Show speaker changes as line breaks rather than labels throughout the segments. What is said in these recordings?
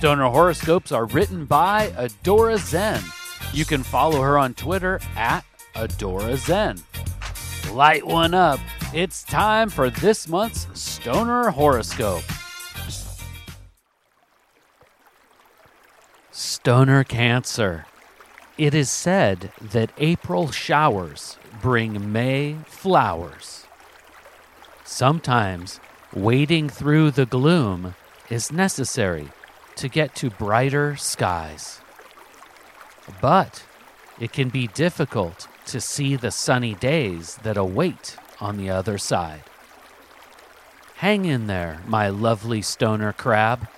Stoner horoscopes are written by Adora Zen. You can follow her on Twitter at Adora Zen. Light one up. It's time for this month's Stoner horoscope. Stoner Cancer. It is said that April showers bring May flowers. Sometimes wading through the gloom is necessary to get to brighter skies. But it can be difficult to see the sunny days that await on the other side. Hang in there, my lovely stoner crab.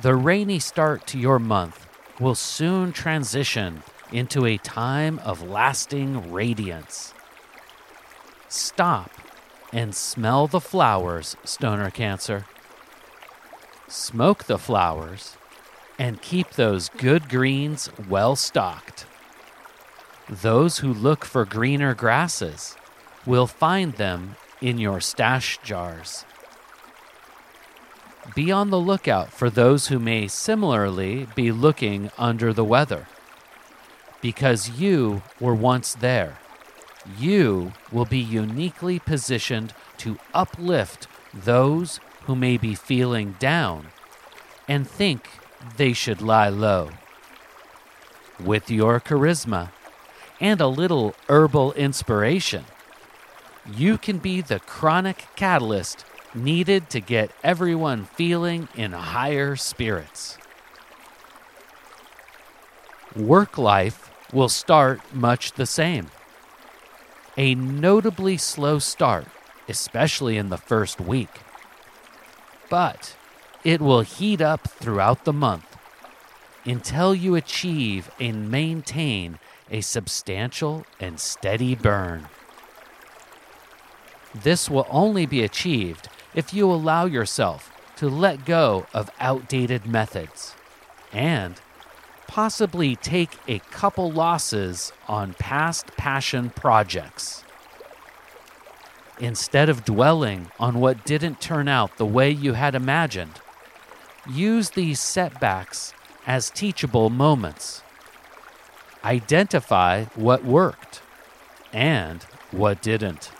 The rainy start to your month will soon transition into a time of lasting radiance. Stop and smell the flowers, stoner cancer. Smoke the flowers and keep those good greens well stocked. Those who look for greener grasses will find them in your stash jars. Be on the lookout for those who may similarly be looking under the weather. Because you were once there, you will be uniquely positioned to uplift those who may be feeling down and think they should lie low. With your charisma and a little herbal inspiration, you can be the chronic catalyst needed to get everyone feeling in higher spirits. Work life will start much the same. A notably slow start, especially in the first week. But it will heat up throughout the month until you achieve and maintain a substantial and steady burn. This will only be achieved if you allow yourself to let go of outdated methods and possibly take a couple losses on past passion projects. Instead of dwelling on what didn't turn out the way you had imagined, use these setbacks as teachable moments. Identify what worked and what didn't.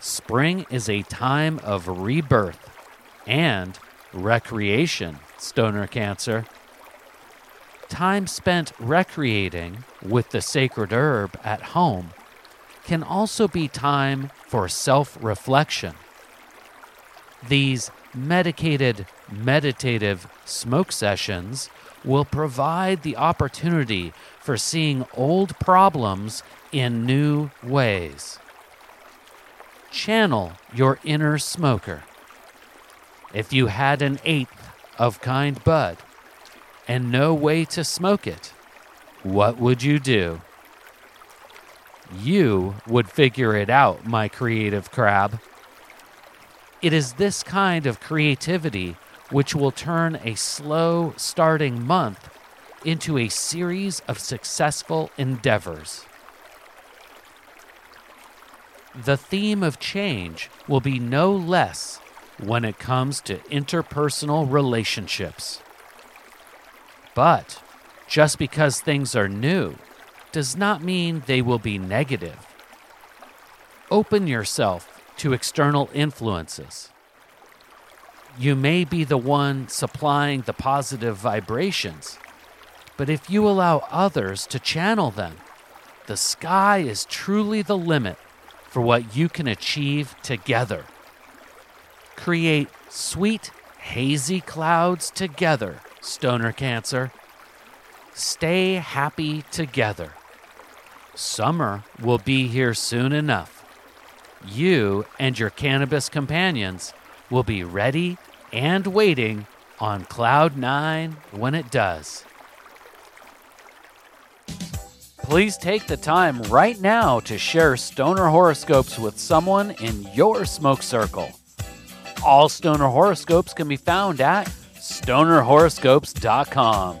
Spring is a time of rebirth and recreation, stoner cancer. Time spent recreating with the sacred herb at home can also be time for self reflection. These medicated meditative smoke sessions will provide the opportunity for seeing old problems in new ways. Channel your inner smoker. If you had an eighth of kind bud and no way to smoke it, what would you do? You would figure it out, my creative crab. It is this kind of creativity which will turn a slow starting month into a series of successful endeavors. The theme of change will be no less when it comes to interpersonal relationships. But just because things are new does not mean they will be negative. Open yourself to external influences. You may be the one supplying the positive vibrations, but if you allow others to channel them, the sky is truly the limit for what you can achieve together. Create sweet, hazy clouds together, stoner cancer. Stay happy together. Summer will be here soon enough you and your cannabis companions will be ready and waiting on Cloud 9 when it does. Please take the time right now to share stoner horoscopes with someone in your smoke circle. All stoner horoscopes can be found at stonerhoroscopes.com.